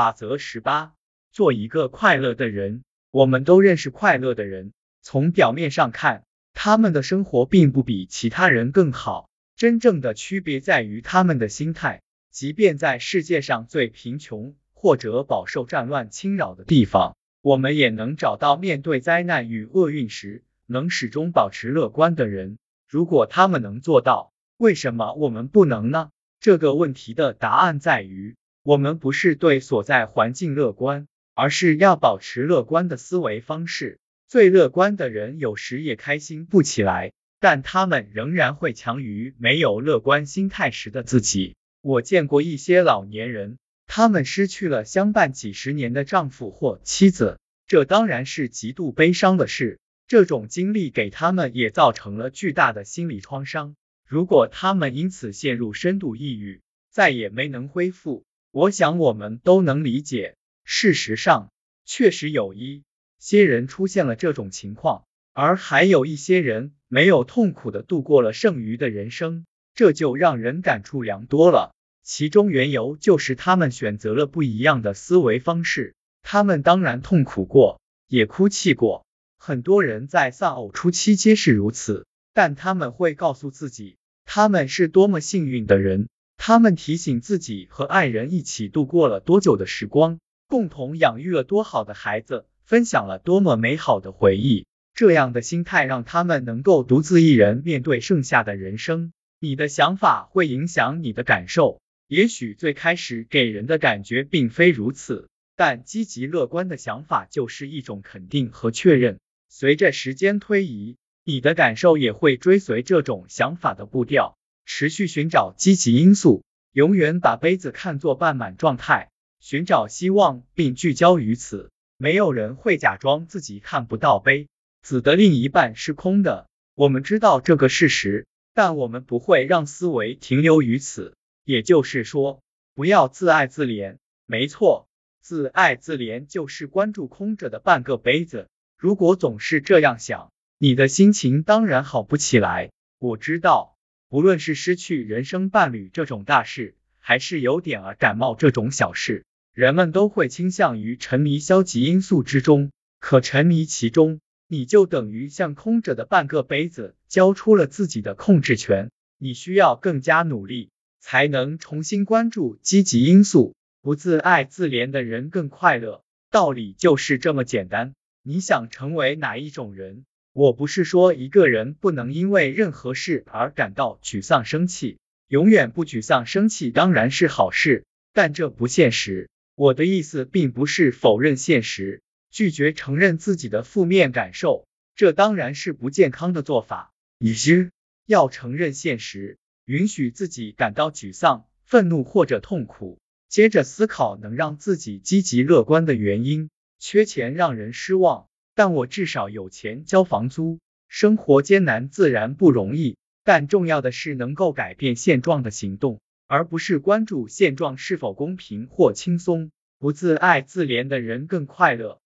法则十八，做一个快乐的人。我们都认识快乐的人，从表面上看，他们的生活并不比其他人更好。真正的区别在于他们的心态。即便在世界上最贫穷或者饱受战乱侵扰的地方，我们也能找到面对灾难与厄运时能始终保持乐观的人。如果他们能做到，为什么我们不能呢？这个问题的答案在于。我们不是对所在环境乐观，而是要保持乐观的思维方式。最乐观的人有时也开心不起来，但他们仍然会强于没有乐观心态时的自己。我见过一些老年人，他们失去了相伴几十年的丈夫或妻子，这当然是极度悲伤的事。这种经历给他们也造成了巨大的心理创伤。如果他们因此陷入深度抑郁，再也没能恢复。我想我们都能理解，事实上，确实有一些人出现了这种情况，而还有一些人没有痛苦的度过了剩余的人生，这就让人感触良多了。其中缘由就是他们选择了不一样的思维方式。他们当然痛苦过，也哭泣过，很多人在丧偶初期皆是如此，但他们会告诉自己，他们是多么幸运的人。他们提醒自己和爱人一起度过了多久的时光，共同养育了多好的孩子，分享了多么美好的回忆。这样的心态让他们能够独自一人面对剩下的人生。你的想法会影响你的感受，也许最开始给人的感觉并非如此，但积极乐观的想法就是一种肯定和确认。随着时间推移，你的感受也会追随这种想法的步调。持续寻找积极因素，永远把杯子看作半满状态，寻找希望并聚焦于此。没有人会假装自己看不到杯子的另一半是空的。我们知道这个事实，但我们不会让思维停留于此。也就是说，不要自爱自怜。没错，自爱自怜就是关注空着的半个杯子。如果总是这样想，你的心情当然好不起来。我知道。无论是失去人生伴侣这种大事，还是有点儿感冒这种小事，人们都会倾向于沉迷消极因素之中。可沉迷其中，你就等于向空着的半个杯子交出了自己的控制权。你需要更加努力，才能重新关注积极因素。不自爱自怜的人更快乐，道理就是这么简单。你想成为哪一种人？我不是说一个人不能因为任何事而感到沮丧生气，永远不沮丧生气当然是好事，但这不现实。我的意思并不是否认现实，拒绝承认自己的负面感受，这当然是不健康的做法。你是要承认现实，允许自己感到沮丧、愤怒或者痛苦，接着思考能让自己积极乐观的原因。缺钱让人失望。但我至少有钱交房租，生活艰难自然不容易，但重要的是能够改变现状的行动，而不是关注现状是否公平或轻松。不自爱自怜的人更快乐。